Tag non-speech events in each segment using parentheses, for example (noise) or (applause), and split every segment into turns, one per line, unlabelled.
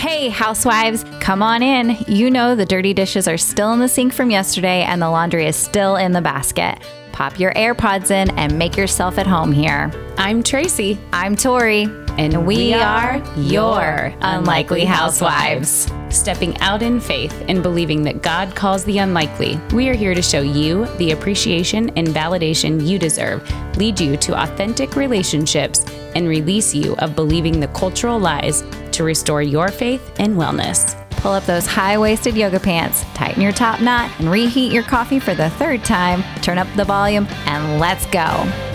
Hey, housewives, come on in. You know the dirty dishes are still in the sink from yesterday and the laundry is still in the basket. Pop your AirPods in and make yourself at home here.
I'm Tracy.
I'm Tori,
And
we,
we
are
are
your Unlikely Housewives.
Stepping out in faith and believing that God calls the unlikely, we are here to show you the appreciation and validation you deserve, lead you to authentic relationships, and release you of believing the cultural lies to restore your faith and wellness.
Pull up those high waisted yoga pants, tighten your top knot, and reheat your coffee for the third time. Turn up the volume, and let's go.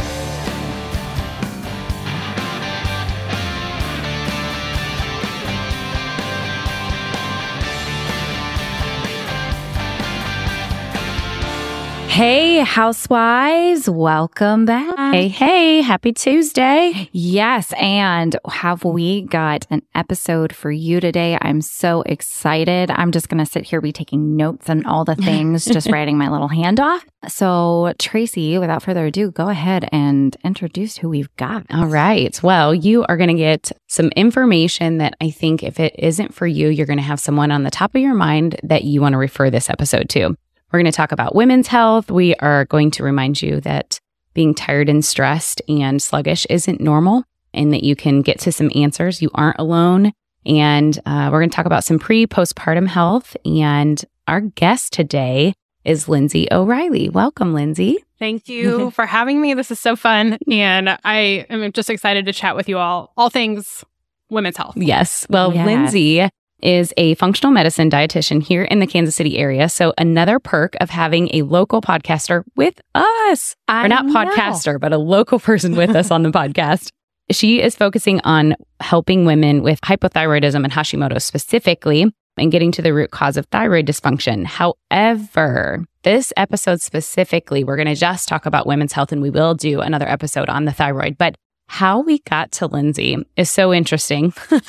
Hey, housewives, welcome back.
Hey, hey, happy Tuesday.
Yes, and have we got an episode for you today? I'm so excited. I'm just going to sit here, be taking notes and all the (laughs) things, just writing my little hand off. So, Tracy, without further ado, go ahead and introduce who we've got.
All right. Well, you are going to get some information that I think if it isn't for you, you're going to have someone on the top of your mind that you want to refer this episode to. We're going to talk about women's health. We are going to remind you that being tired and stressed and sluggish isn't normal and that you can get to some answers. You aren't alone. And uh, we're going to talk about some pre postpartum health. And our guest today is Lindsay O'Reilly. Welcome, Lindsay.
Thank you for having me. This is so fun. And I am just excited to chat with you all, all things women's health.
Yes. Well. Lindsay is a functional medicine dietitian here in the Kansas City area. So another perk of having a local podcaster with us.
I
or not
know.
podcaster, but a local person with us on the (laughs) podcast. She is focusing on helping women with hypothyroidism and Hashimoto specifically and getting to the root cause of thyroid dysfunction. However, this episode specifically, we're going to just talk about women's health and we will do another episode on the thyroid. But how we got to Lindsay is so interesting. (laughs)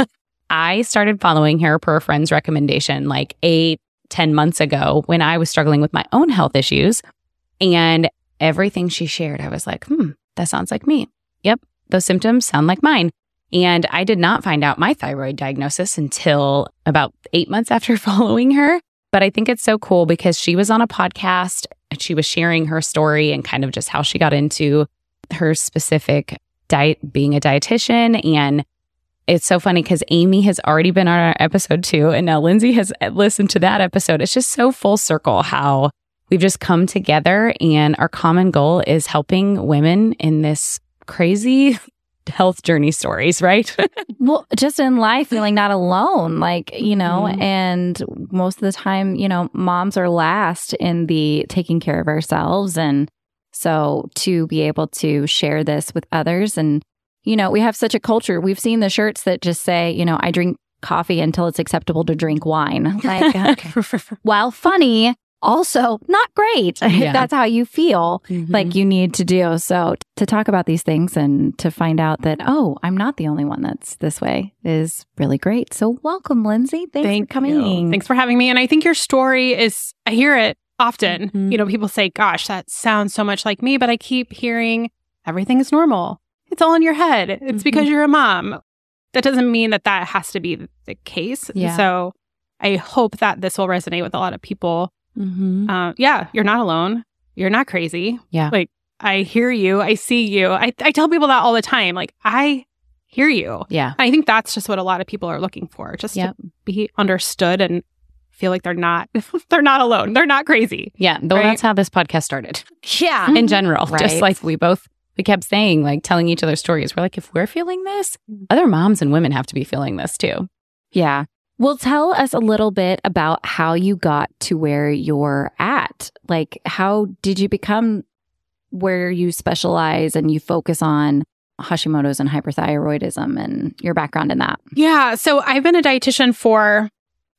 I started following her per a friend's recommendation like eight, ten months ago when I was struggling with my own health issues. And everything she shared, I was like, hmm, that sounds like me. Yep, those symptoms sound like mine. And I did not find out my thyroid diagnosis until about eight months after (laughs) following her. But I think it's so cool because she was on a podcast and she was sharing her story and kind of just how she got into her specific diet, being a dietitian. And it's so funny because Amy has already been on our episode too. And now Lindsay has listened to that episode. It's just so full circle how we've just come together and our common goal is helping women in this crazy (laughs) health journey stories, right? (laughs)
Well, just in life, feeling not alone, like, you know,
Mhm.
and most of the time, you know, moms are last in the taking care of ourselves. And so to be able to share this with others, and, you know, we have such a culture. We've seen the shirts that just say, you know, I drink coffee until it's acceptable to drink wine. (laughs) Like, while funny, also not great. (laughs)
Yeah.
If that's how you feel like you need to do. So to talk about these things and to find out that, oh, I'm not the only one that's this way is really great. So welcome, Lindsay. Thanks
Thank
for coming.
you. Thanks for having me. And I think your story is, I hear it often.
Mhm.
You know, people say, gosh, that sounds so much like me, but I keep hearing everything is normal. It's all in your head. It's because you're a mom. That doesn't mean that that has to be the case. And
Yeah.
So I hope that this will resonate with a lot of people.
Mm-hmm.
Uh, yeah, you're not alone. You're not crazy.
Yeah.
Like, I hear you. I see you. I, I tell people that all the time. Like, I hear you.
Yeah.
I think that's just what a lot of people are looking for, just
Yep.
to be understood and feel like they're not (laughs) they're not alone. They're not crazy.
Yeah. Though
Right?
that's how this podcast started
Yeah. (laughs)
in general. Just like we both, we kept saying, like telling each other stories. We're like, if we're feeling this, mm. other moms and women have to be feeling this too.
Yeah. Well, tell us a little bit about how you got to where you're at. Like, how did you become where you specialize and you focus on Hashimoto's and hyperthyroidism and your background in that?
Yeah. So I've been a dietitian for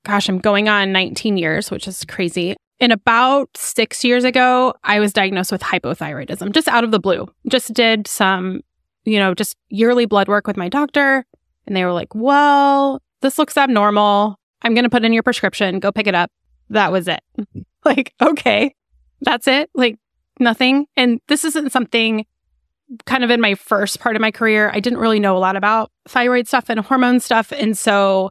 gosh, I'm going on 19 years, which is crazy. And about six years ago, I was diagnosed with hypothyroidism, just out of the blue. Just did some, you know, just yearly blood work with my doctor. And they were like, well, this looks abnormal. I'm going to put in your prescription. Go pick it up. That was it. (laughs) like, okay, that's it. Like, nothing. And this isn't something kind of in my first part of my career. I didn't really know a lot about thyroid stuff and hormone stuff. And so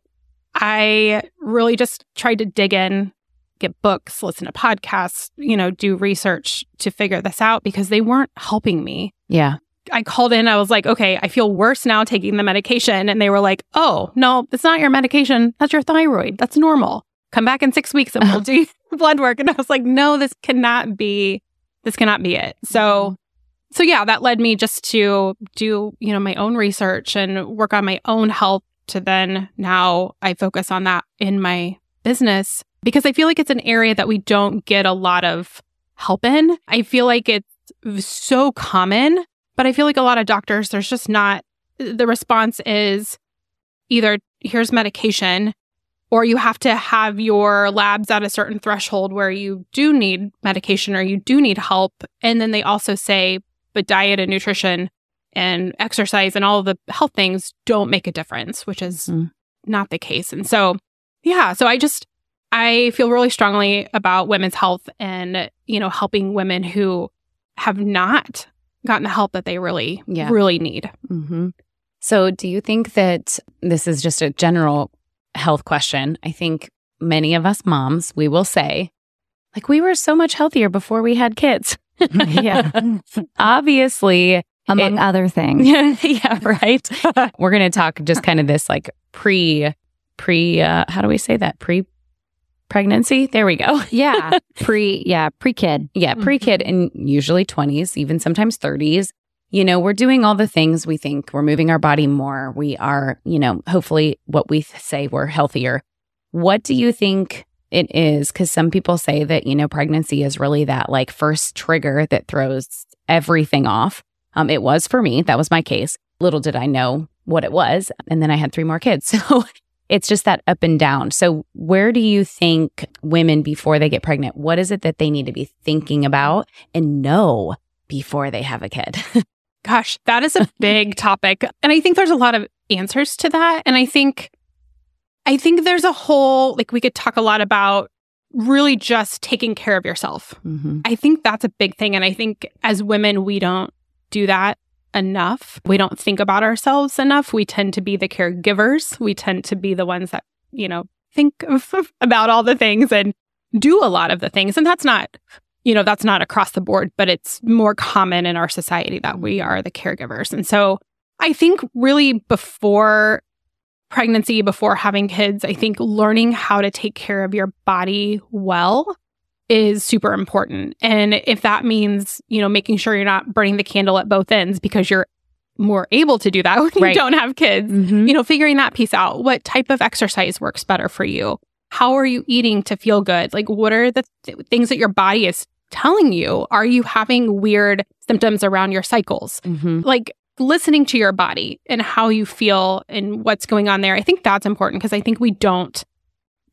I really just tried to dig in, get books, listen to podcasts, you know, do research to figure this out because they weren't helping me.
Yeah.
I called in, I was like, okay, I feel worse now taking the medication. And they were like, oh, no, it's not your medication. That's your thyroid. That's normal. Come back in six weeks and we'll (laughs) do (laughs) blood work. And I was like, no, this cannot be, this cannot be it. So, mm-hmm. so yeah, that led me just to do, you know, my own research and work on my own health to then now I focus on that in my business because I feel like it's an area that we don't get a lot of help in. I feel like it's so common, but I feel like a lot of doctors, there's just not, the response is either here's medication or you have to have your labs at a certain threshold where you do need medication or you do need help. And then they also say, but diet and nutrition and exercise and all the health things don't make a difference, which is mm. not the case. And so, yeah, so I just, I feel really strongly about women's health and, you know, helping women who have not gotten the help that they really, yeah. really need.
Mm-hmm. So, do you think that this is just a general health question? I think many of us moms, we will say, like, we were so much healthier before we had kids. (laughs)
yeah. (laughs)
Obviously,
among it, other things. (laughs)
yeah, right. We're going to talk just kind of this like pre, pre, uh, how do we say that? Pre pregnancy. There we go. (laughs)
yeah. Pre, yeah, pre kid.
Yeah, pre kid and usually 20s, even sometimes 30s. You know, we're doing all the things we think we're moving our body more. We are, you know, hopefully what we say we're healthier. What do you think it is? Because some people say that, you know, pregnancy is really that like first trigger that throws everything off. Um, it was for me. That was my case. Little did I know what it was. And then I had three more kids. (laughs) So it's just that up and down. So, where do you think women, before they get pregnant, what is it that they need to be thinking about and know before they have a kid? (laughs)
Gosh, that is a big (laughs) topic. And I think there's a lot of answers to that. And I think, I think there's a whole, like, we could talk a lot about really just taking care of yourself. Mm-hmm. I think that's a big thing. And I think as women, we don't do that enough. We don't think about ourselves enough. We tend to be the caregivers. We tend to be the ones that, you know, think (laughs) about all the things and do a lot of the things. And that's not, you know, that's not across the board, but it's more common in our society that we are the caregivers. And so I think really before pregnancy, before having kids, I think learning how to take care of your body well is super important. And if that means, you know, making sure you're not burning the candle at both ends because you're more able to do that (laughs) when right. you don't have kids, mm-hmm. you know, figuring that piece out. What type of exercise works better for you? How are you eating to feel good? Like, what are the th- things that your body is telling you? Are you having weird symptoms around your cycles? Mm-hmm. Like, listening to your body and how you feel and what's going on there. I think that's important because I think we don't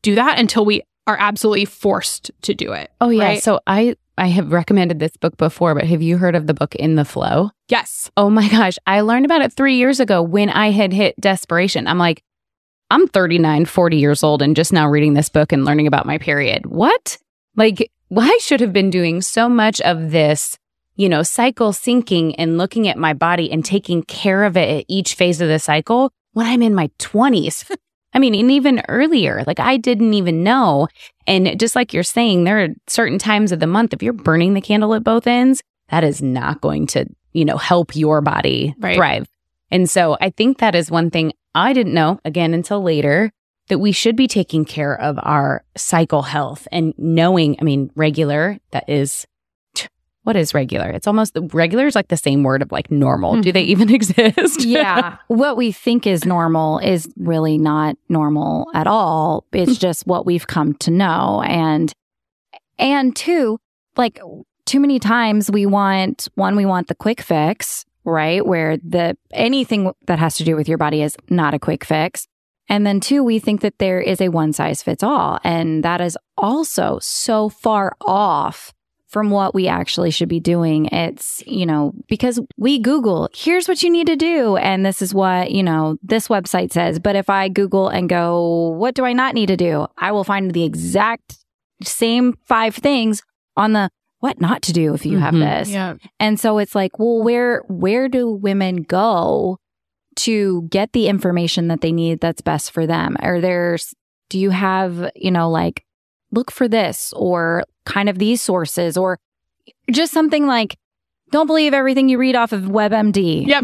do that until we are absolutely forced to do it.
Oh yeah.
Right?
So I I have recommended this book before, but have you heard of the book In the FLO?
Yes.
Oh my gosh, I learned about it 3 years ago when I had hit desperation. I'm like I'm 39, 40 years old and just now reading this book and learning about my period. What? Like I should have been doing so much of this, you know, cycle syncing and looking at my body and taking care of it at each phase of the cycle when I'm in my 20s. I mean, and even earlier, like I didn't even know. And just like you're saying, there are certain times of the month, if you're burning the candle at both ends, that is not going to, you know, help your body right. thrive. And so I think that is one thing I didn't know again until later that we should be taking care of our cycle health and knowing, I mean, regular, that is what is regular? It's almost regular is like the same word of like normal. Mm-hmm. Do they mm-hmm. even (laughs) exist?
yeah. What we think is normal is really not normal at all. It's just what we've come to know. And, and two, like too many times we want one, we want the quick fix, right? Where the anything that has to do with your body is not a quick fix. And then two, we think that there is a one size fits all. And that is also so far off from what we actually should be doing. It's, you know, because we Google, here's what you need to do. And this is what, you know, this website says. But if I Google and go, what do I not need to do? I will find the exact same five things on the what not to do if you mm-hmm. have this.
Yeah.
And so it's like, well, where, where do women go to get the information that they need that's best for them? Or there's, do you have, you know, like look for this or kind of these sources or just something like, don't believe everything you read off of WebMD.
Yeah,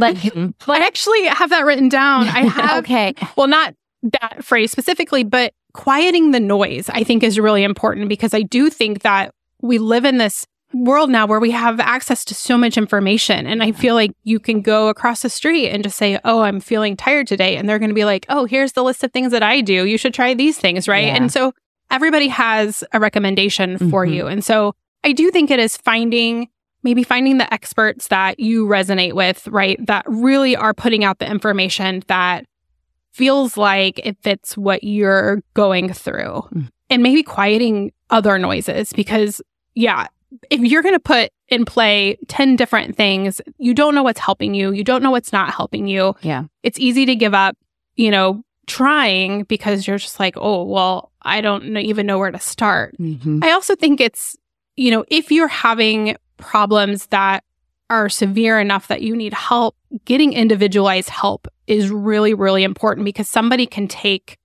Like, (laughs)
I actually have that written down. I (laughs) have,
okay.
well, not that phrase specifically, but quieting the noise, I think is really important because I do think that we live in this world now where we have access to so much information. And I feel like you can go across the street and just say, Oh, I'm feeling tired today. And they're going to be like, Oh, here's the list of things that I do. You should try these things. Right.
Yeah.
And so everybody has a recommendation for
Mhm.
you. And so I do think it is finding maybe finding the experts that you resonate with, right? That really are putting out the information that feels like it fits what you're going through
Mm.
and maybe quieting other noises because yeah if you're going to put in play 10 different things you don't know what's helping you you don't know what's not helping you
Yeah.
it's easy to give up you know trying because you're just like oh well i don't know, even know where to start
Mhm.
I also think it's, you know, if you're having problems that are severe enough that you need help, getting individualized help is really, really important because somebody can take,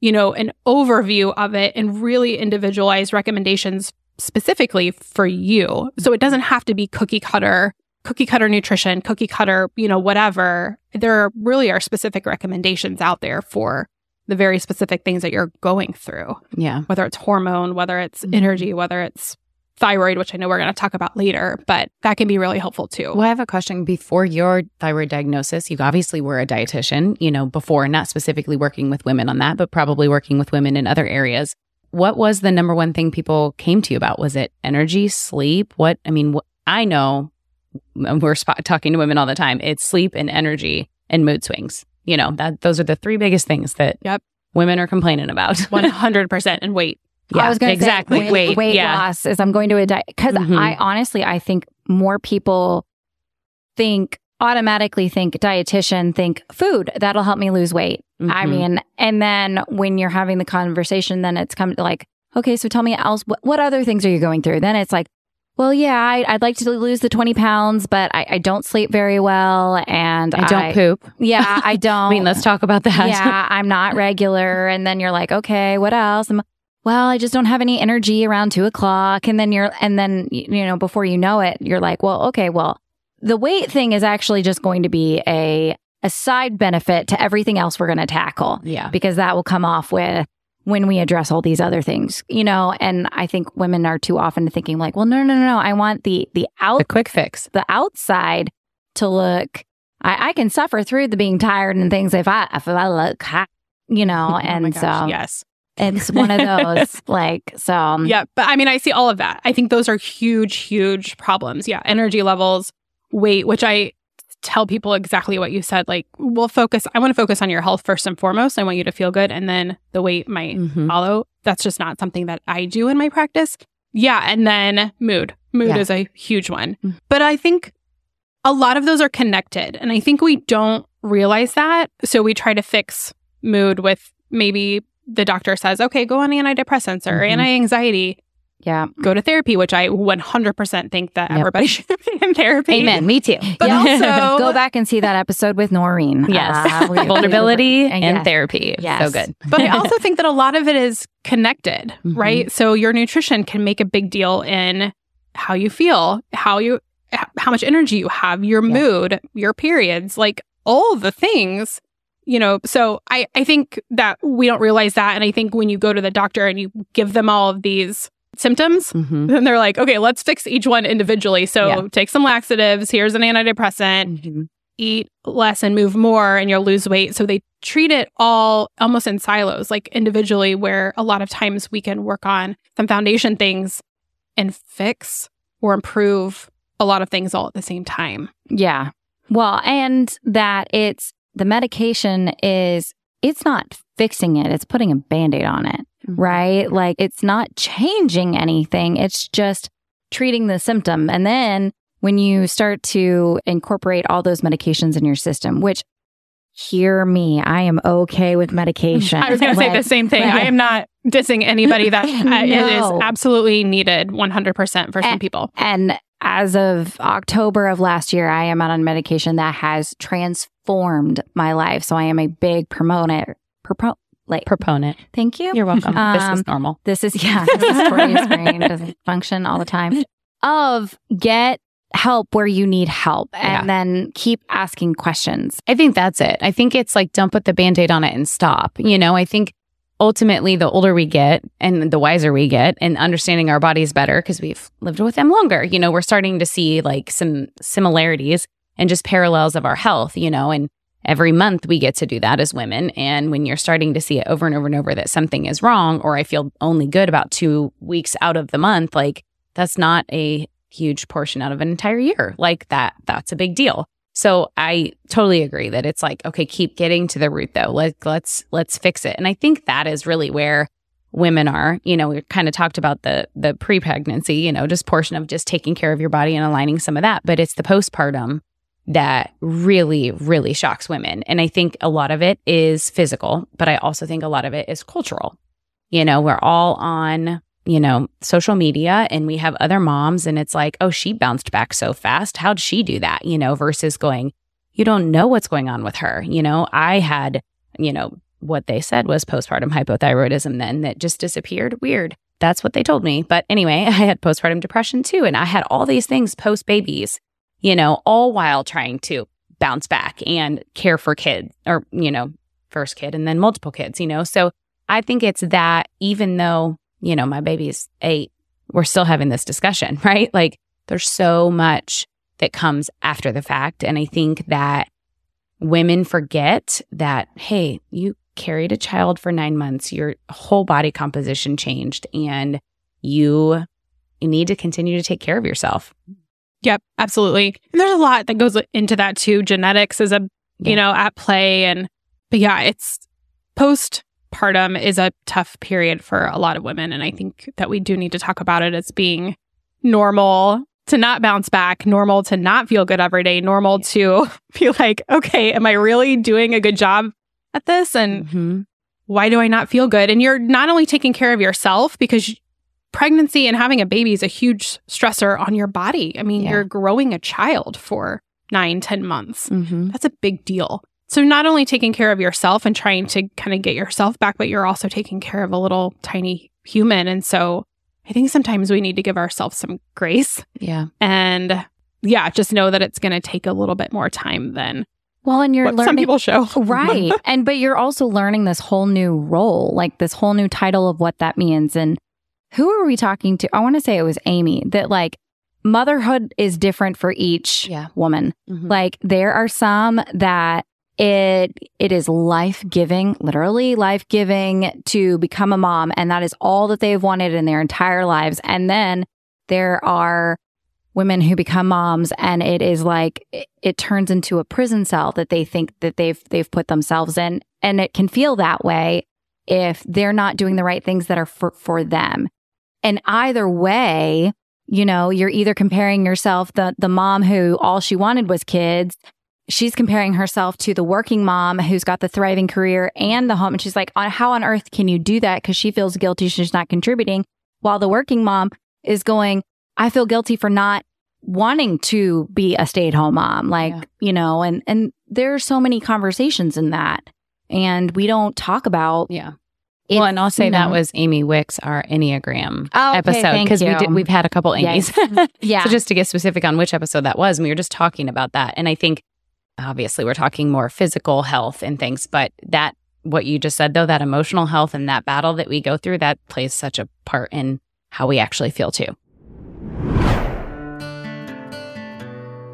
you know, an overview of it and really individualize recommendations specifically for you. So it doesn't have to be cookie cutter, cookie cutter nutrition, cookie cutter, you know, whatever. There really are specific recommendations out there for the very specific things that you're going through
Yeah.
whether it's hormone, whether it's
Mhm.
energy, whether it's thyroid, which I know we're going to talk about later, but that can be really helpful too.
Well, I have a question. Before your thyroid diagnosis, you obviously were a dietitian, you know, before, not specifically working with women on that, but probably working with women in other areas. What was the number one thing people came to you about? Was it energy, sleep? What, I mean, wh- I know we're spot- talking to women all the time. It's sleep and energy and mood swings. You know, that those are the three biggest things that
Yep.
women are complaining about. (laughs)
100% and weight.
yeah,
I was going to
exactly.
say weight, weight
yeah.
loss is I'm going to a diet because
Mhm.
I honestly I think more people think automatically think dietitian think food that'll help me lose weight. I
Mhm.
mean, and then when you're having the conversation, then it's come to like, okay, so tell me else what, what other things are you going through? Then it's like, well, yeah, I, I'd like to lose the 20 pounds, but I, I don't sleep very well, and
I don't poop.
Yeah, I don't. (laughs)
I mean, let's talk about that.
Yeah, I'm not regular. And then you're like, okay, what else? I'm, well, I just don't have any energy around two o'clock. And then you're, and then, you know, before you know it, you're like, well, okay, well, the weight thing is actually just going to be a, a side benefit to everything else we're going to tackle
yeah.
because that will come off with when we address all these other things, you know, and I think women are too often thinking like, well, no, no, no, no, I want the, the out
The quick fix.
the outside to look I, I can suffer through the being tired and things if I if I look hot, you know, (laughs)
Oh
and
gosh,
so
yes.
it's one of those (laughs) like so um,
Yeah, but I mean, I see all of that. I think those are huge, huge problems. Yeah, energy levels, weight, which I tell people exactly what you said. Like, we'll focus, I want to focus on your health first and foremost. I want you to feel good. And then the weight might
Mhm.
follow. That's just not something that I do in my practice. Yeah. And then mood. Mood
Yeah.
is a huge one.
Mm.
But I think a lot of those are connected. And I think we don't realize that. So we try to fix mood with maybe the doctor says, okay, go on antidepressants or
Mhm.
anti anxiety,
yeah
go to therapy, which I 100% think that
Yep.
everybody (laughs) should be in therapy.
Amen. Me too.
But
Yeah.
also, (laughs)
go back and see that episode with Noreen
Yes.
Uh, (laughs)
Vulnerability and
yes.
therapy.
Yes.
So good.
but I also think that a lot of it is connected,
Mhm.
right? So your nutrition can make a big deal in how you feel, how you how much energy you have, your
Yeah.
mood, your periods, like all the things. You know, so I, I think that we don't realize that. And I think when you go to the doctor and you give them all of these symptoms,
Mhm.
then they're like, okay, let's fix each one individually. So
Yeah.
take some laxatives, here's an antidepressant,
Mhm.
eat less and move more and you'll lose weight. So they treat it all almost in silos, like individually, where a lot of times we can work on some foundation things and fix or improve a lot of things all at the same time.
yeah well and that it's the medication is it's not fixing it it's putting a band-aid on it
Mhm.
right? Like it's not changing anything. It's just treating the symptom. And then when you start to incorporate all those medications in your system, which hear me, I am okay with medication. (laughs)
I was going to say the same thing.
like-
I am not dissing anybody that (laughs) uh, it is absolutely needed 100% for some
Eh,
people.
And as of October of last year, I am on medication that has transformed my life. So I am a big promoter. Propo- like,
Proponent.
thank you.
You're welcome. this
Um,
is normal.
This is (laughs) yeah. This is Tori's brain doesn't function all the time. Of get help where you need help, and
Yeah.
then keep asking questions.
I think that's it. I think it's like don't put the band aid on it and stop. You know, I think ultimately the older we get and the wiser we get and understanding our bodies better because we've lived with them longer, you know, we're starting to see like some similarities and just parallels of our health, you know, and every month we get to do that as women. And when you're starting to see it over and over and over that something is wrong, or I feel only good about two weeks out of the month, like that's not a huge portion out of an entire year. Like that, that's a big deal. So I totally agree that it's like, okay, keep getting to the root though. Like let's let's fix it. And I think that is really where women are. You know, we kind of talked about the the pre-pregnancy, you know, just portion of just taking care of your body and aligning some of that, but it's the postpartum that really really shocks women. And I think a lot of it is physical, but I also think a lot of it is cultural. You know, we're all on you know, social media and we have other moms and it's like, oh, she bounced back so fast. How'd she do that? You know, versus going, you don't know what's going on with her. You know, I had, you know, what they said was postpartum hypothyroidism then that just disappeared. Weird. That's what they told me. But anyway, (laughs) I had postpartum depression too. And I had all these things post babies, you know, all while trying to bounce back and care for kids or, you know, first kid and then multiple kids, you know. So I think it's that even though you know, my baby's eight, we're still having this discussion, (laughs) right? Like there's so much that comes after the fact. And I think that women forget that, hey, you carried a child for nine months, your whole body composition changed, and you, you need to continue to take care of yourself.
Yep, absolutely. And there's a lot that goes into that too. Genetics is a
Yeah.
you know at play, and but yeah, it's postpartum is a tough period for a lot of women, and I think that we do need to talk about it as being normal to not bounce back, normal to not feel good every day, normal to (laughs) feel like, okay, am I really doing a good job at this? And
Mm-hmm.
why do I not feel good? And you're not only taking care of yourself because pregnancy and having a baby is a huge stressor on your body. I mean,
Yeah.
you're growing a child for nine, ten months.
Mm-hmm.
That's a big deal. So, not only taking care of yourself and trying to kind of get yourself back, but you're also taking care of a little tiny human. And so, I think sometimes we need to give ourselves some grace
Yeah.
and, yeah, just know that it's going to take a little bit more time than
Well, and you're
what some people show. (laughs)
right. And but you're also learning this whole new role, like this whole new title of what that means. And who are we talking to? I want to say it was Amy that like motherhood is different for each
Yeah.
woman.
Mhm.
Like there are some that it it is life-giving, literally life-giving to become a mom and that is all that they've wanted in their entire lives. And then there are women who become moms and it is like it, it turns into a prison cell that they think that they've they've put themselves in and it can feel that way if they're not doing the right things that are for, for them. And either way, you know, you're either comparing yourself the the mom who all she wanted was kids she's comparing herself to the working mom who's got the thriving career and the home and she's like how on earth can you do that because she feels guilty she's not contributing while the working mom is going i feel guilty for not wanting to be a stay-at-home mom like
Yeah.
you know and and there's so many conversations in that and we don't talk about
Yeah. Well, and I'll say
you
that was Amy Wicks, our Enneagram
Oh, okay,
episode, because we did, we've had a couple Amy's. (laughs)
yeah (laughs)
So just to get specific on which episode that was, and we were just talking about that. And I think obviously we're talking more physical health and things, but that what you just said though, that emotional health and that battle that we go through, that plays such a part in how we actually feel too.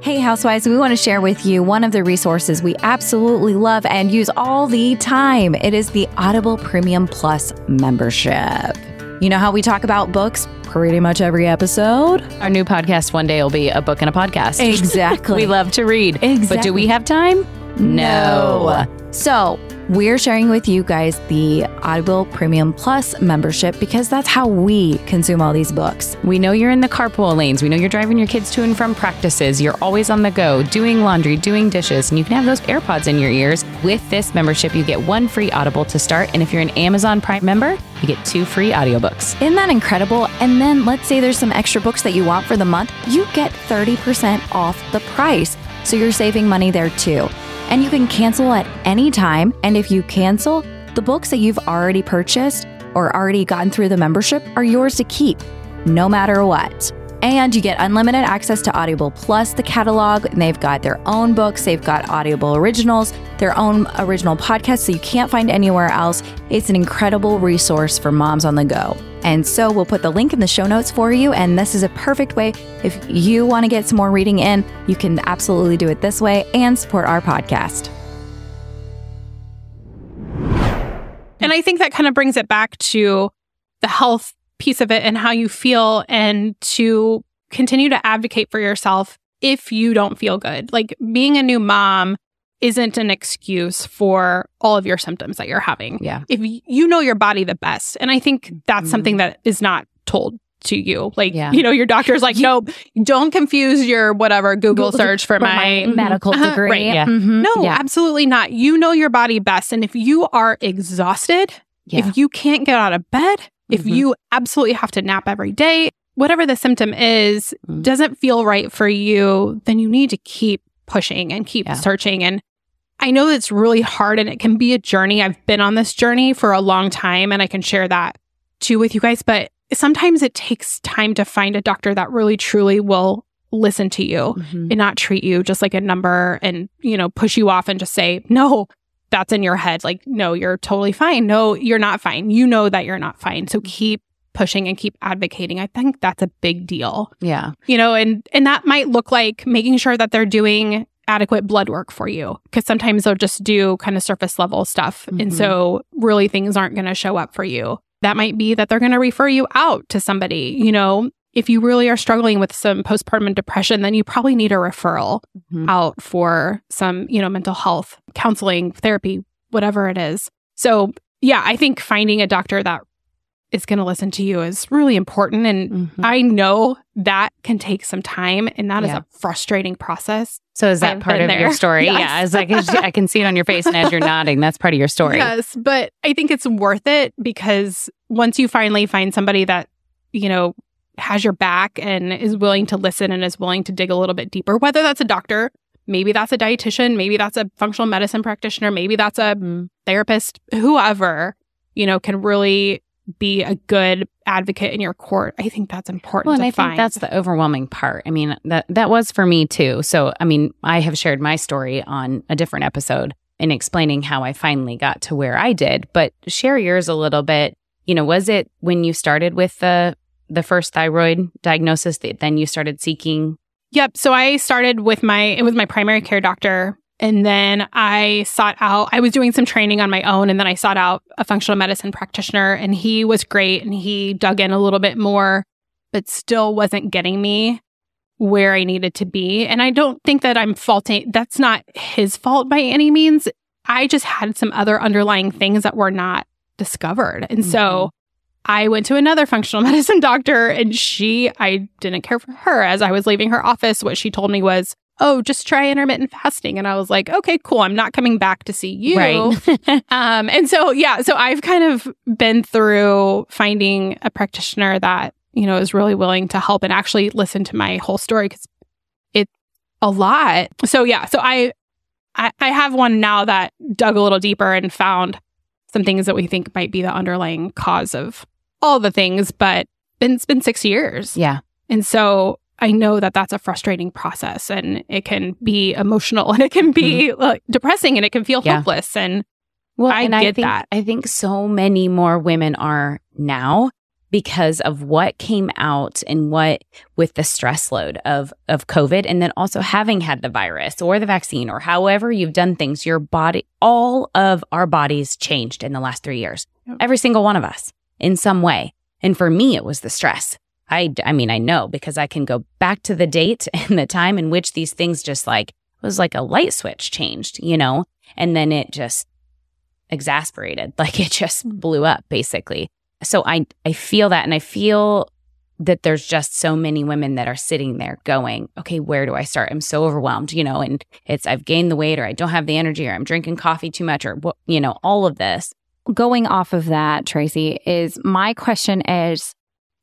Hey, Housewives, we want to share with you one of the resources we absolutely love and use all the time. It is the Audible Premium Plus membership. You know how we talk about books pretty much every episode?
Our new podcast one day will be a book and a podcast. (laughs)
Exactly.
we love to read. But do we have time? No.
So, we're sharing with you guys the Audible Premium Plus membership because that's how we consume all these books.
We know you're in the carpool lanes. We know you're driving your kids to and from practices. You're always on the go, doing laundry, doing dishes, and you can have those AirPods in your ears. With this membership, you get one free Audible to start. And if you're an Amazon Prime member, you get two free audiobooks.
Isn't that incredible? And then let's say there's some extra books that you want for the month, you get 30% off the price. So you're saving money there too. And you can cancel at any time. And if you cancel, the books that you've already purchased or already gotten through the membership are yours to keep, no matter what. And you get unlimited access to Audible Plus, the catalog, and they've got their own books, they've got Audible originals, their own original podcasts, so you can't find anywhere else. It's an incredible resource for moms on the go. And so we'll put the link in the show notes for you. And this is a perfect way. If you want to get some more reading in, you can absolutely do it this way and support our podcast.
And I think that kind of brings it back to the health piece of it and how you feel and to continue to advocate for yourself if you don't feel good. Like being a new mom isn't an excuse for all of your symptoms that you're having.
Yeah.
If you know your body the best. And I think that's something that is not told to you. Like,
Yeah.
you know, your doctor's like, no, don't confuse your whatever Google search for, my,
medical
Uh-huh,
degree.
right,
yeah.
Mhm.
No,
Yeah.
absolutely not. You know your body best. And if you are exhausted,
Yeah.
if you can't get out of bed, if
Mhm.
you absolutely have to nap every day, whatever the symptom is,
Mm.
doesn't feel right for you, then you need to keep pushing and keep
Yeah.
searching. And I know it's really hard and it can be a journey. I've been on this journey for a long time and I can share that too with you guys. But sometimes it takes time to find a doctor that really truly will listen to you
Mhm.
and not treat you just like a number and, you know, push you off and just say, no, that's in your head. Like, no, you're totally fine. No, you're not fine. You know that you're not fine. So keep pushing and keep advocating. I think that's a big deal.
Yeah.
You know, and and that might look like making sure that they're doing adequate blood work for you because sometimes they'll just do kind of surface level stuff and
Mhm.
so really things aren't going to show up for you. That might be that they're going to refer you out to somebody, you know, if you really are struggling with some postpartum depression, then you probably need a referral
Mhm.
out for some, you know, mental health counseling, therapy, whatever it is. So, yeah, I think finding a doctor that is going to listen to you is really important. And
Mhm.
I know that can take some time, and that is
Yeah.
a frustrating process.
So is that
I've
part of your (laughs) story?
Yes.
Yeah. It's like I can see it on your face, and as you're nodding, that's part of your story.
Yes, but I think it's worth it because once you finally find somebody that, you know, has your back and is willing to listen and is willing to dig a little bit deeper, whether that's a doctor, maybe that's a dietitian, maybe that's a functional medicine practitioner, maybe that's a
Mhm.
therapist, whoever, you know, can really be a good advocate in your court. I think that's important
Well, and
to
I
find.
think that's the overwhelming part. I mean, that that was for me too. So, I mean, I have shared my story on a different episode in explaining how I finally got to where I did, but share yours a little bit. You know, was it when you started with the the first thyroid diagnosis that then you started seeking?
Yep. So I started with my it was my primary care doctor and then I sought out I was doing some training on my own and then I sought out a functional medicine practitioner and he was great and he dug in a little bit more but still wasn't getting me where I needed to be. And I don't think that I'm faulting that's not his fault by any means. I just had some other underlying things that were not discovered. And so mm-hmm. I went to another functional (laughs) medicine doctor and she, I didn't care for her. As I was leaving her office, what she told me was, Oh, just try intermittent fasting. And I was like, Okay, cool. I'm not coming back to see you.
Right. (laughs)
Um, and so, yeah, so I've kind of been through finding a practitioner that, you know, is really willing to help and actually listen to my whole story because it's a lot. So, yeah, so I, I, I have one now that dug a little deeper and found some things that we think might be the underlying cause of all the things, but it's been six years.
yeah.
And so I know that that's a frustrating process and it can be emotional (laughs) and it can be like, depressing and it can feel
Mm-hmm. Yeah.
hopeless. And
Well,
I
and I
get
think,
that.
I think so many more women are now because of what came out and what with the stress load of of COVID and then also having had the virus or the vaccine or however you've done things your body all of our bodies changed in the last 3 years every single one of us in some way. And for me it was the stress. I I mean I know because I can go back to the date (laughs) and the time in which these things just like was like a light switch changed you know? And then it just exasperated. (laughs) Like it just hmm. blew up basically. So i i feel that. And i feel that there's just so many women that are sitting there going okay where do i start? I'm so overwhelmed you know? And it's i've gained the weight or i don't have the energy or i'm drinking coffee too much or you know all of this
Going off of that, Tracy, is my question is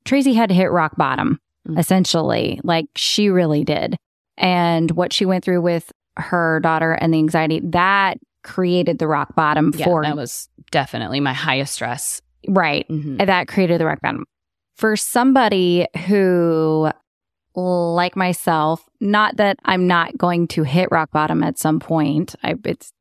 Tracy had to hit rock bottom,
Mm.
essentially, like she really did. And what she went through with her daughter and the anxiety, that created the rock bottom
Yeah,
for
that was definitely my highest stress.
right.
Mhm.
That created the rock bottom. For somebody who like myself, not that I'm not going to hit rock bottom at some point. I it's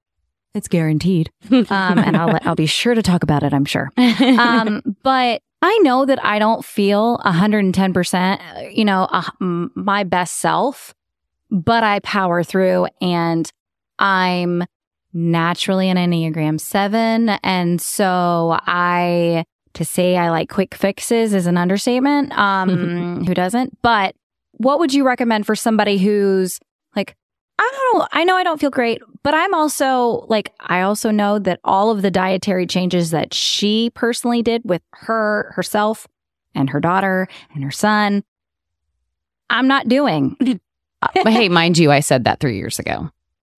it's guaranteed. (laughs) Um, and I'll let, I'll be sure to talk about it, I'm sure. um, but I know that I don't feel 110%, uh, you know, uh, m- my best self, but I power through and I'm naturally an Enneagram 7. And so I, to say I like quick fixes is an understatement. Um, (laughs) who doesn't? But what would you recommend for somebody who's like, I don't know. I know I don't feel great, but I'm also like, I also know that all of the dietary changes that she personally did with her, herself and her daughter and her son, I'm not doing.
but (laughs) hey, mind you, I said that three years ago.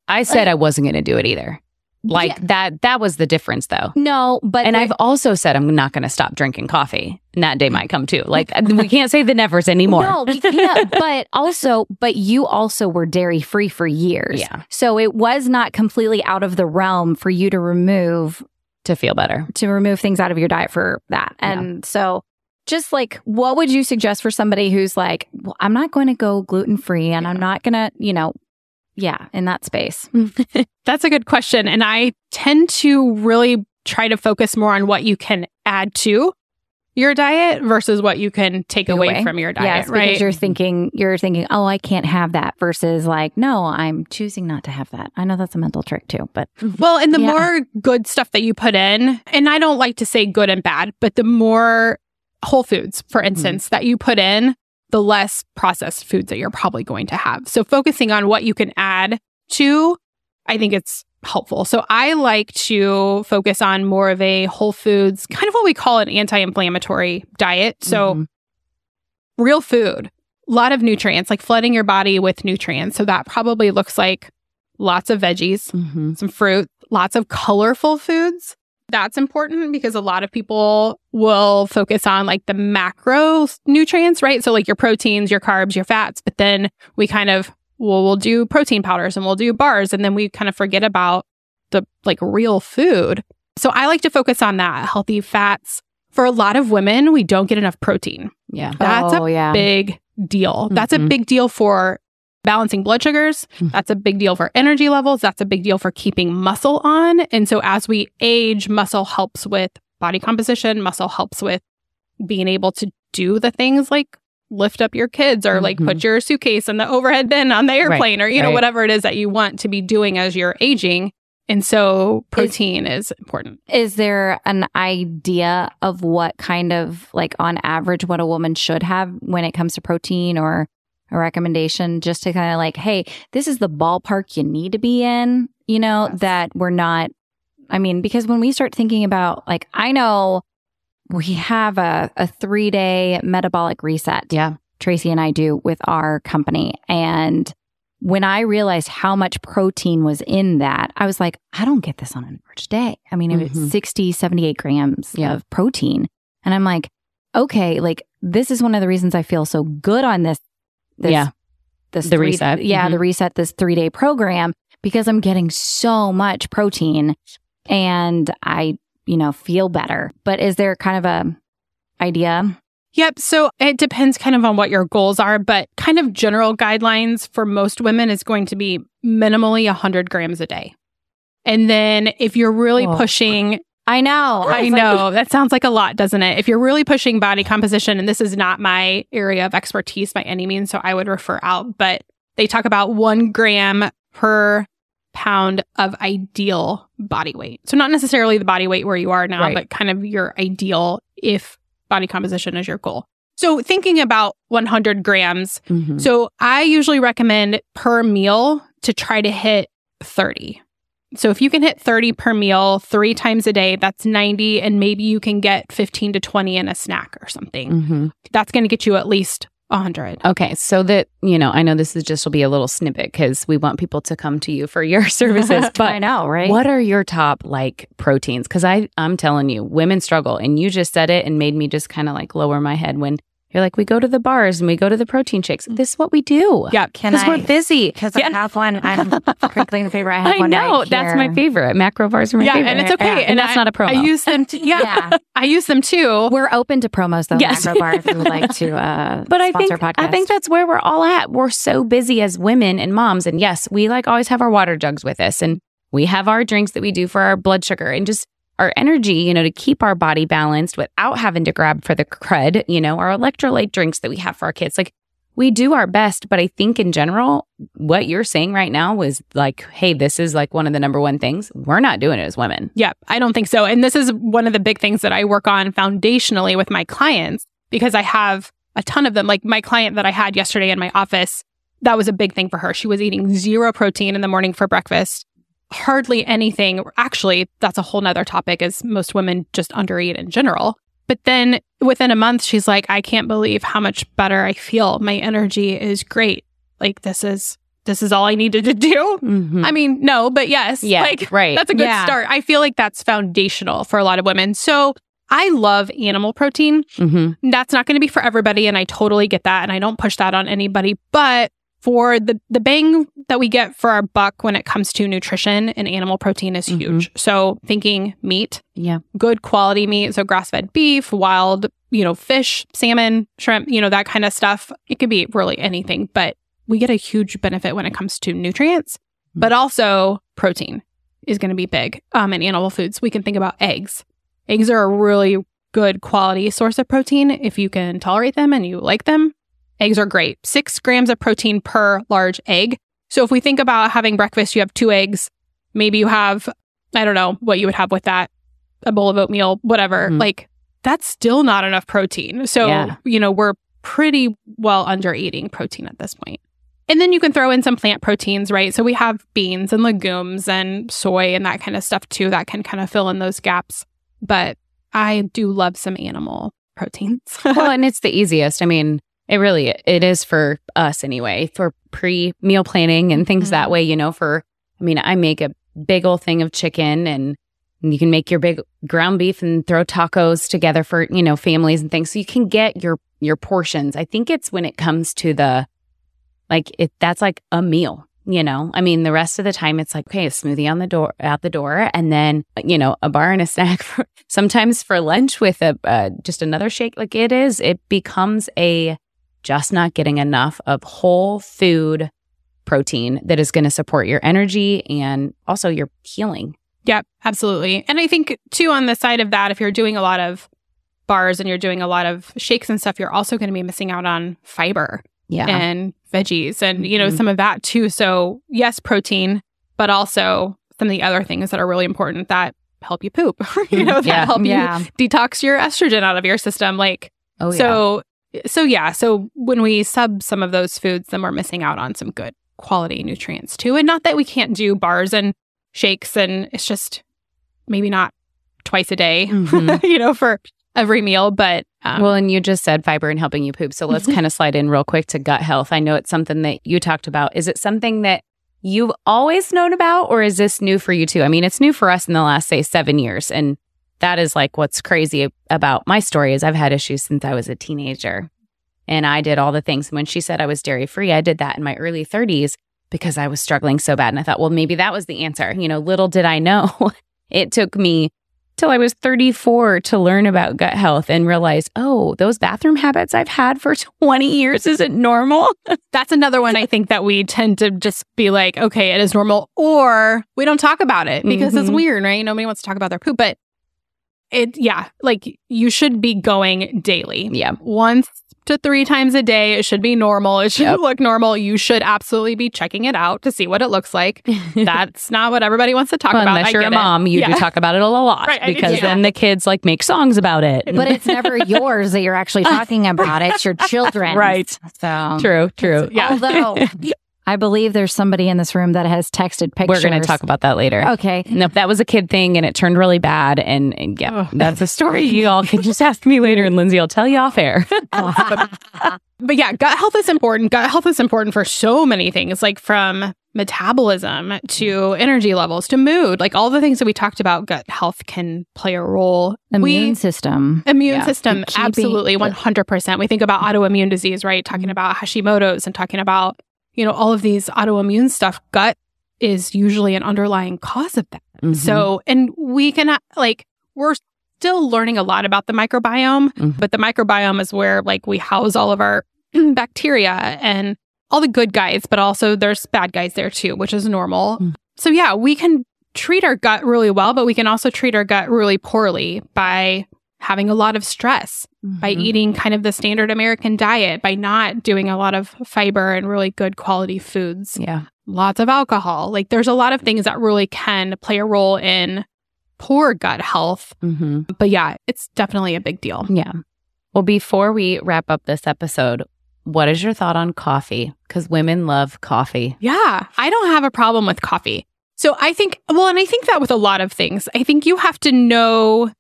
I said I wasn't going to do it either. Like
Yeah.
that, that was the difference though.
No, but
And
there-
I've also said I'm not going to stop drinking coffee. And that day might come too. Like we can't say the nevers anymore.
No, we can't. (laughs) but also, but you also were dairy free for years.
Yeah.
So it was not completely out of the realm for you to remove
to feel better.
to remove things out of your diet for that.
Yeah.
And so just like what would you suggest for somebody who's like, well, I'm not going to go gluten free and I'm not going to, you know, yeah, in that space. Mm. (laughs)
That's a good question. And I tend to really try to focus more on what you can add to your diet versus what you can take away,
away.
from your diet,
yes,
right?
because you're thinking you're thinking, oh, I can't have that versus like, no, I'm choosing not to have that. I know that's a mental trick too, but mm-hmm.
Well, and the
Yeah.
more good stuff that you put in, and I don't like to say good and bad, but the more whole foods, for mm-hmm. instance, that you put in, the less processed foods that you're probably going to have. So focusing on what you can add to, I think it's helpful. So I like to focus on more of a whole foods, kind of what we call an anti-inflammatory diet. So
Mhm.
real food, a lot of nutrients, like flooding your body with nutrients. So that probably looks like lots of veggies,
Mhm.
some fruit, lots of colorful foods. That's important because a lot of people will focus on like the macro nutrients, right? So like your proteins, your carbs, your fats, but then we kind of well we'll do protein powders and we'll do bars and then we kind of forget about the like real food. So I like to focus on that, healthy fats. For a lot of women, we don't get enough protein.
Yeah.
That's
oh, yeah.
Big deal. That's a
Mhm.
big deal for balancing blood sugars.
Mhm.
That's a big deal for energy levels. That's a big deal for keeping muscle on. And so as we age, muscle helps with body composition, muscle helps with being able to do the things like lift up your kids or like
Mhm.
put your suitcase in the overhead bin on the airplane or you know
right.
whatever it is that you want to be doing as you're aging. And so protein is important.
Is there an idea of what kind of like on average what a woman should have when it comes to protein or a recommendation just to kind of like, hey, this is the ballpark you need to be in, you know,
Yes.
that we're not I mean, because when we start thinking about like I know we have a, a three day metabolic reset.
Yeah.
Tracy and I do with our company. And when I realized how much protein was in that, I was like, I don't get this on an average day. I mean, it
Mhm.
was 60, 78 grams
Yeah.
of protein. And I'm like, okay, like this is one of the reasons I feel so good on this. This
Yeah.
This
The
three-
reset.
Yeah.
Mhm.
The reset, this three day program, because I'm getting so much protein and I, you know, feel better. But is there kind of a idea?
Yep. So it depends kind of on what your goals are, but kind of general guidelines for most women is going to be minimally 100 grams a day. And then if you're really
Whoa.
pushing,
I know.
I know that sounds like a lot, doesn't it? If you're really pushing body composition, and this is not my area of expertise by any means, so I would refer out, but they talk about one gram per pound of ideal body weight. So not necessarily the body weight where you are now,
Right.
but kind of your ideal if body composition is your goal. So thinking about 100 grams,
Mhm.
so I usually recommend per meal to try to hit 30. So if you can hit 30 per meal three times a day, that's 90. And maybe you can get 15 to 20 in a snack or something.
Mhm.
That's going to get you at least 100.
Okay, so that you know, I know this is just will be a little snippet because we want people to come to you for your (laughs) services. (laughs) But I
know, right?
what are your top like proteins? Because I I'm telling you, women struggle, and you just said it and made me just kind of like lower my head when You're like, we go to the bars and we go to the protein shakes. This is what we do.
Yeah.
Can
Because
I?
we're busy.
Because
Yeah.
I have one. (laughs) I'm crinkling the paper. I have
I
one.
know.
right
that's my favorite. Macro bars are my
yeah,
favorite.
and it's okay.
Yeah, And, that's
I,
not a promo.
I use them too. Yeah,
Yeah. (laughs)
I use them too.
We're open to promos though.
Yes.
Macro Bar, if you would like to uh, (laughs)
but I think
podcast.
I think that's where we're all at. We're so busy as women and moms, and yes, we like always have our water jugs with us, and we have our drinks that we do for our blood sugar and just our energy, you know, to keep our body balanced without having to grab for the crud. You know, our electrolyte drinks that we have for our kids, like we do our best. But I think in general, what you're saying right now was like, hey, this is like one of the number one things. We're not doing it as women.
Yeah, I don't think so. And this is one of the big things that I work on foundationally with my clients because I have a ton of them. Like my client that I had yesterday in my office, that was a big thing for her. She was eating zero protein in the morning for breakfast, hardly anything. Actually, that's a whole nother topic as most women just undereat in general. But then within a month, she's like, I can't believe how much better I feel. My energy is great. Like this is this is all I needed to do.
Mm-hmm.
I mean, no, but yes.
Yeah,
Like
right.
that's a good
Yeah.
start. I feel like that's foundational for a lot of women. So I love animal protein.
mm-hmm.
That's not going to be for everybody, and I totally get that, and I don't push that on anybody. But for the the bang that we get for our buck when it comes to nutrition and animal protein is
Mhm.
huge. So thinking meat,
Yeah.
good quality meat, so grass fed beef, wild, you know, fish, salmon, shrimp, you know, that kind of stuff. It could be really anything, but we get a huge benefit when it comes to nutrients, but also protein is going to be big um, in animal foods. We can think about eggs. Eggs are a really good quality source of protein if you can tolerate them and you like them. Eggs are great. Six grams of protein per large egg. So if we think about having breakfast, you have two eggs. Maybe you have, I don't know what you would have with that, a bowl of oatmeal, whatever.
Mhm.
Like that's still not enough protein. So,
Yeah.
you know, we're pretty well under eating protein at this point. And then you can throw in some plant proteins, right? So we have beans and legumes and soy and that kind of stuff too that can kind of fill in those gaps. But I do love some animal proteins. (laughs)
well, and it's the easiest. I mean, it really it is for us anyway, for pre meal planning and things that
Mhm.
way, you know, for I mean, I make a big old thing of chicken and you can make your big ground beef and throw tacos together for, you know, families and things. So you can get your your portions. I think it's when it comes to the like it that's like a meal. You know, I mean, the rest of the time it's like, okay, a smoothie on the door, out the door, and then, you know, a bar and a snack for (laughs) sometimes for lunch with a, uh, just another shake. Like it is, it becomes a just not getting enough of whole food protein that is going to support your energy and also your healing.
Yeah, absolutely. And I think too on the side of that, if you're doing a lot of bars and you're doing a lot of shakes and stuff, you're also going to be missing out on fiber
Yeah.
and veggies and you know
Mhm.
some of that too. So yes, protein, but also some of the other things that are really important that help you poop. (laughs) you know, that
Yeah.
help
Yeah.
you detox your estrogen out of your system. Like
oh, yeah.
so so yeah, so when we sub some of those foods, then we're missing out on some good quality nutrients too. And not that we can't do bars and shakes and it's just maybe not twice a day,
Mhm. (laughs)
you know, for every meal, but um,
well, and you just said fiber and helping you poop. So let's kind of slide in real quick to gut health. I know it's something that you talked about. Is it something that you've always known about, or is this new for you too? I mean, it's new for us in the last, say, seven years. And that is like what's crazy about my story is I've had issues since I was a teenager. And I did all the things. And when she said I was dairy free, I did that in my early 30s because I was struggling so bad. And I thought, well, maybe that was the answer. You know, little did I know (laughs) it took me till I was 34 to learn about gut health and realize, oh, those bathroom habits I've had for (laughs) 20 years isn't normal. (laughs)
that's another one I think that we tend to just be like, okay, it is normal, or we don't talk about it because it's
Mhm.
weird, right? Nobody wants to talk about their poop, but it, yeah, like you should be going daily.
Yeah.
once to three times a day. It should be normal. It should
Yep.
look normal. You should absolutely be checking it out to see what it looks like. (laughs) That's not what everybody wants to talk
Well,
about.
unless
I
you're a
get it.
mom, you
Yeah.
do talk about it a lot (laughs)
Right,
because
yeah.
then the kids like make songs about it.
But it's never (laughs) yours that you're actually talking about. It's your children.
Right.
So
true, true.
Yeah.
Although I believe there's somebody in this room that has texted pictures.
We're going to talk about that later.
Okay.
No, that was a kid thing and it turned really bad. And, and yeah,
Ugh.
that's a story you all can just ask me later and Lindsay will tell you off air. (laughs) (laughs)
But yeah, gut health is important. Gut health is important for so many things, like from metabolism to energy levels to mood. Like all the things that we talked about, gut health can play a role.
Immune
we,
system.
Immune
Yeah.
system, absolutely, 100%. We think about autoimmune disease, right? Talking about Hashimoto's and talking about, you know, all of these autoimmune stuff. Gut is usually an underlying cause of that.
Mhm.
So, and we can, like, we're still learning a lot about the microbiome,
Mhm.
but the microbiome is where, like, we house all of our (clears throat) bacteria and all the good guys, but also there's bad guys there too, which is normal.
Mm.
So, yeah, we can treat our gut really well, but we can also treat our gut really poorly by having a lot of stress, by
Mhm.
eating kind of the standard American diet, by not doing a lot of fiber and really good quality foods
yeah.
lots of alcohol. Like there's a lot of things that really can play a role in poor gut health.
hmm
But yeah, it's definitely a big deal.
Yeah. Well, before we wrap up this episode, what is your thought on coffee? Because women love coffee.
Yeah, I don't have a problem with coffee. So I think, well, and I think that with a lot of things, I think you have to know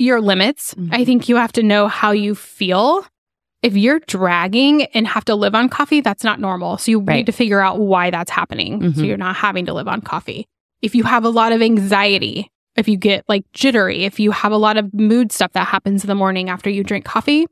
your limits.
Mhm.
I think you have to know how you feel. If you're dragging and have to live on coffee, that's not normal. So you
Right.
need to figure out why that's happening. So
Mhm.
you're not having to live on coffee. If you have a lot of anxiety, if you get like jittery, if you have a lot of mood stuff that happens in the morning after you drink coffee,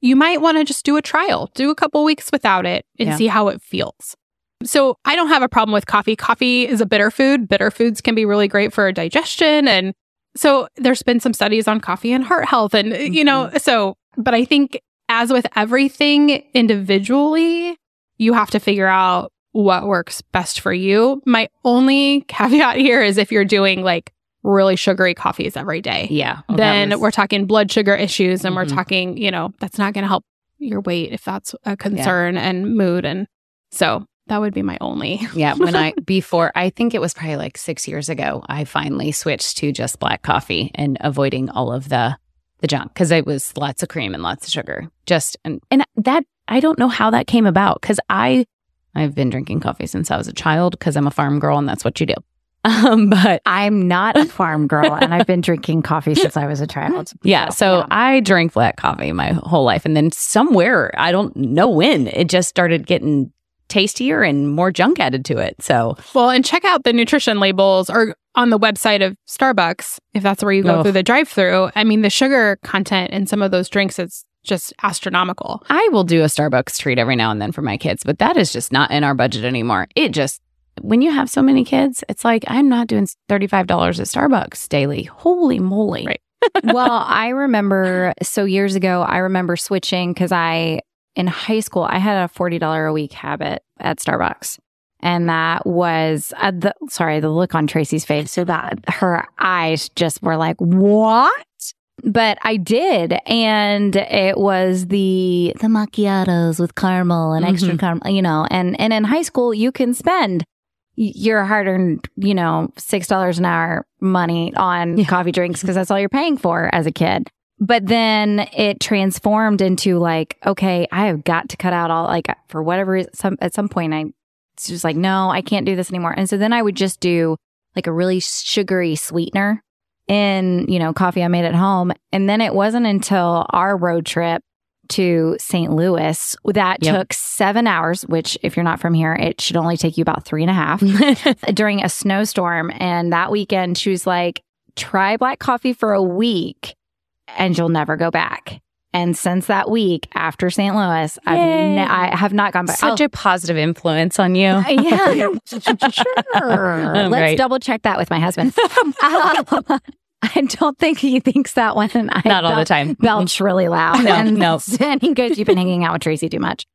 you might want to just do a trial, do a couple weeks without it and
Yeah.
see how it feels. So I don't have a problem with coffee. Coffee is a bitter food. Bitter foods can be really great for digestion. And so there's been some studies on coffee and heart health. And, you know, so, but I think as with everything individually, you have to figure out what works best for you. My only caveat here is if you're doing like really sugary coffees every day,
Yeah. Well,
then
was-
we're talking blood sugar issues and we're
Mhm.
talking, you know, that's not going to help your weight if that's a concern and mood. And so that would be my only.
Yeah, when I (laughs) before I think it was probably like 6 years ago, I finally switched to just black coffee and avoiding all of the the junk cuz it was lots of cream and lots of sugar. Just and and that I don't know how that came about cuz I I've been drinking coffee since I was a child cuz I'm a farm girl and that's what you do. (laughs) Um but
I'm not a farm girl, and I've been drinking coffee since I was a child. (laughs)
yeah, so I drank black coffee my whole life and then somewhere, I don't know when, it just started getting tastier and more junk added to it. So,
Well, and check out the nutrition labels or on the website of Starbucks if that's where you go
Ugh.
through the drive-through. I mean, the sugar content in some of those drinks is just astronomical.
I will do a Starbucks treat every now and then for my kids, but that is just not in our budget anymore. It just, when you have so many kids, it's like, I'm not doing $35 at Starbucks daily. Holy moly.
Right. (laughs) (laughs)
well, I remember so years ago, I remember switching because I, in high school, I had a $40 a week habit at Starbucks. And that was, uh, the, sorry, the look on Tracy's face. So that her eyes just were like, what? But I did. And it was the, the macchiatos with caramel and extra
Mhm.
caramel, you know, and, and in high school, you can spend your hard earned, you know, $6 an hour money on
Yeah.
coffee drinks because that's all you're paying for as a kid. But then it transformed into like, okay, I have got to cut out all like for whatever reason. Some at some point, I it's just like, no, I can't do this anymore. And so then I would just do like a really sugary sweetener in you know coffee I made at home. And then it wasn't until our road trip to St. Louis that
Yep.
took seven hours. Which, if you're not from here, it should only take you about three and a half (laughs) uh, during a snowstorm. And that weekend, she was like, try black coffee for a week and you'll never go back. And since that week after St. Louis, I've ne- I have not gone back.
Such a positive influence on you.
Yeah, (laughs) sure. Let's
great.
double check that with my husband. (laughs) (laughs) I don't think he thinks that one. I
Not all the
bel-
time.
belch really loud.
No,
and,
no.
And he goes, You've been hanging out with Tracy too much.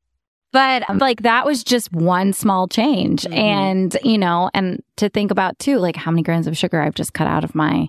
But um, like that was just one small change.
Mhm.
And, you know, and to think about too, like how many grams of sugar I've just cut out of my,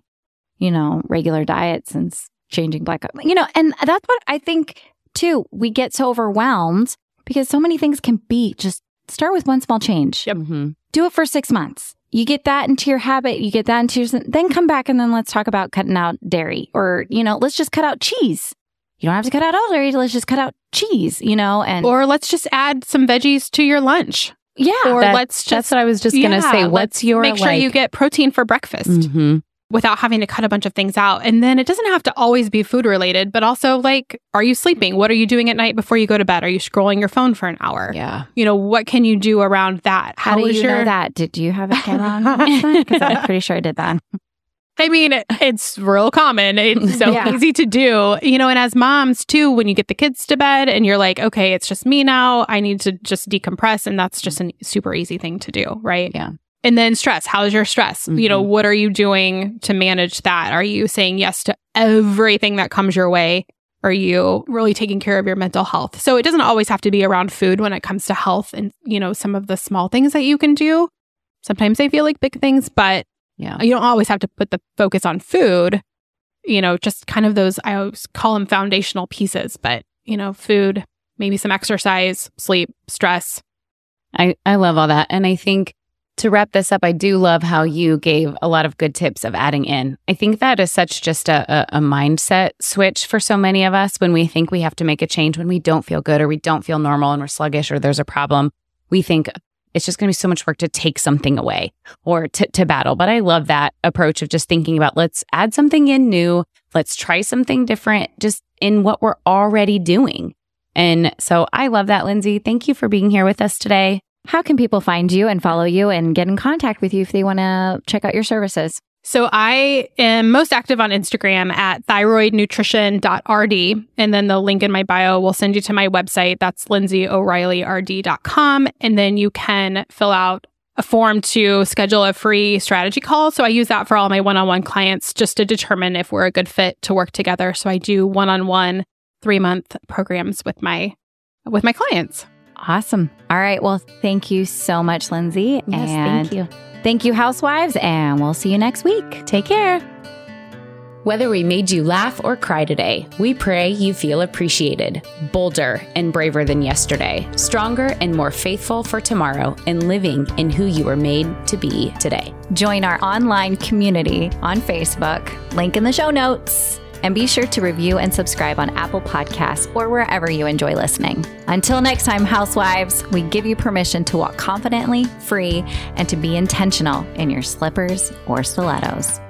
you know, regular diet since changing black, you know, and that's what I think too. We get so overwhelmed because so many things can be just start with one small change.
Mhm.
Do it for six months. You get that into your habit. You get that into your, then come back and then let's talk about cutting out dairy or, you know, let's just cut out cheese. You don't have to cut out all dairy. Let's just cut out cheese, you know, and
Or let's just add some veggies to your lunch.
yeah.
Or
That-
let's just, That's
what I was just going to say.
let's
What's your
make sure you get protein for breakfast.
Mhm.
Without having to cut a bunch of things out. And then it doesn't have to always be food related, but also like, are you sleeping? What are you doing at night before you go to bed? Are you scrolling your phone for an hour?
Yeah.
You know, what can you do around that?
How, do you
your,
know that? Did you have it camera on? (laughs) Because I'm pretty sure I did that. (laughs)
I mean, it- it's real common. It's so
Yeah.
easy to do. You know, and as moms too, when you get the kids to bed and you're like, okay, it's just me now. I need to just decompress. And that's just mm. a super easy thing to do. Right.
Yeah.
And then stress. How's your stress? You know,
Mhm.
what are you doing to manage that? Are you saying yes to everything that comes your way? Are you really taking care of your mental health? So it doesn't always have to be around food when it comes to health and, you know, some of the small things that you can do. Sometimes they feel like big things, but
Yeah.
you don't always have to put the focus on food. You know, just kind of those, I always call them foundational pieces, but, you know, food, maybe some exercise, sleep, stress.
I, I love all that. And I think to wrap this up, I do love how you gave a lot of good tips of adding in. I think that is such just a, a, mindset switch for so many of us when we think we have to make a change when we don't feel good or we don't feel normal and we're sluggish or there's a problem. We think it's just going to be so much work to take something away or to, to battle. But I love that approach of just thinking about let's add something in new, let's try something different just in what we're already doing. And so I love that, Lindsay. Thank you for being here with us today.
How can people find you and follow you and get in contact with you if they want to check out your services?
So I am most active on Instagram at thyroidnutrition.rd. And then the link in my bio will send you to my website. That's lindsayoreillyrd.com. And then you can fill out a form to schedule a free strategy call. So I use that for all my one on one clients just to determine if we're a good fit to work together. So I do one on one three month programs with my with my clients.
Awesome. All right. Well, thank you so much, Lindsay.
Yes,
and
thank you.
Thank you, housewives, and we'll see you next week. Take care.
Whether we made you laugh or cry today, we pray you feel appreciated, bolder and braver than yesterday, stronger and more faithful for tomorrow, and living in who you were made to be today.
Join our online community on Facebook, link in the show notes. And be sure to review and subscribe on Apple Podcasts or wherever you enjoy listening. Until next time, housewives, we give you permission to walk confidently, free, and to be intentional in your slippers or stilettos.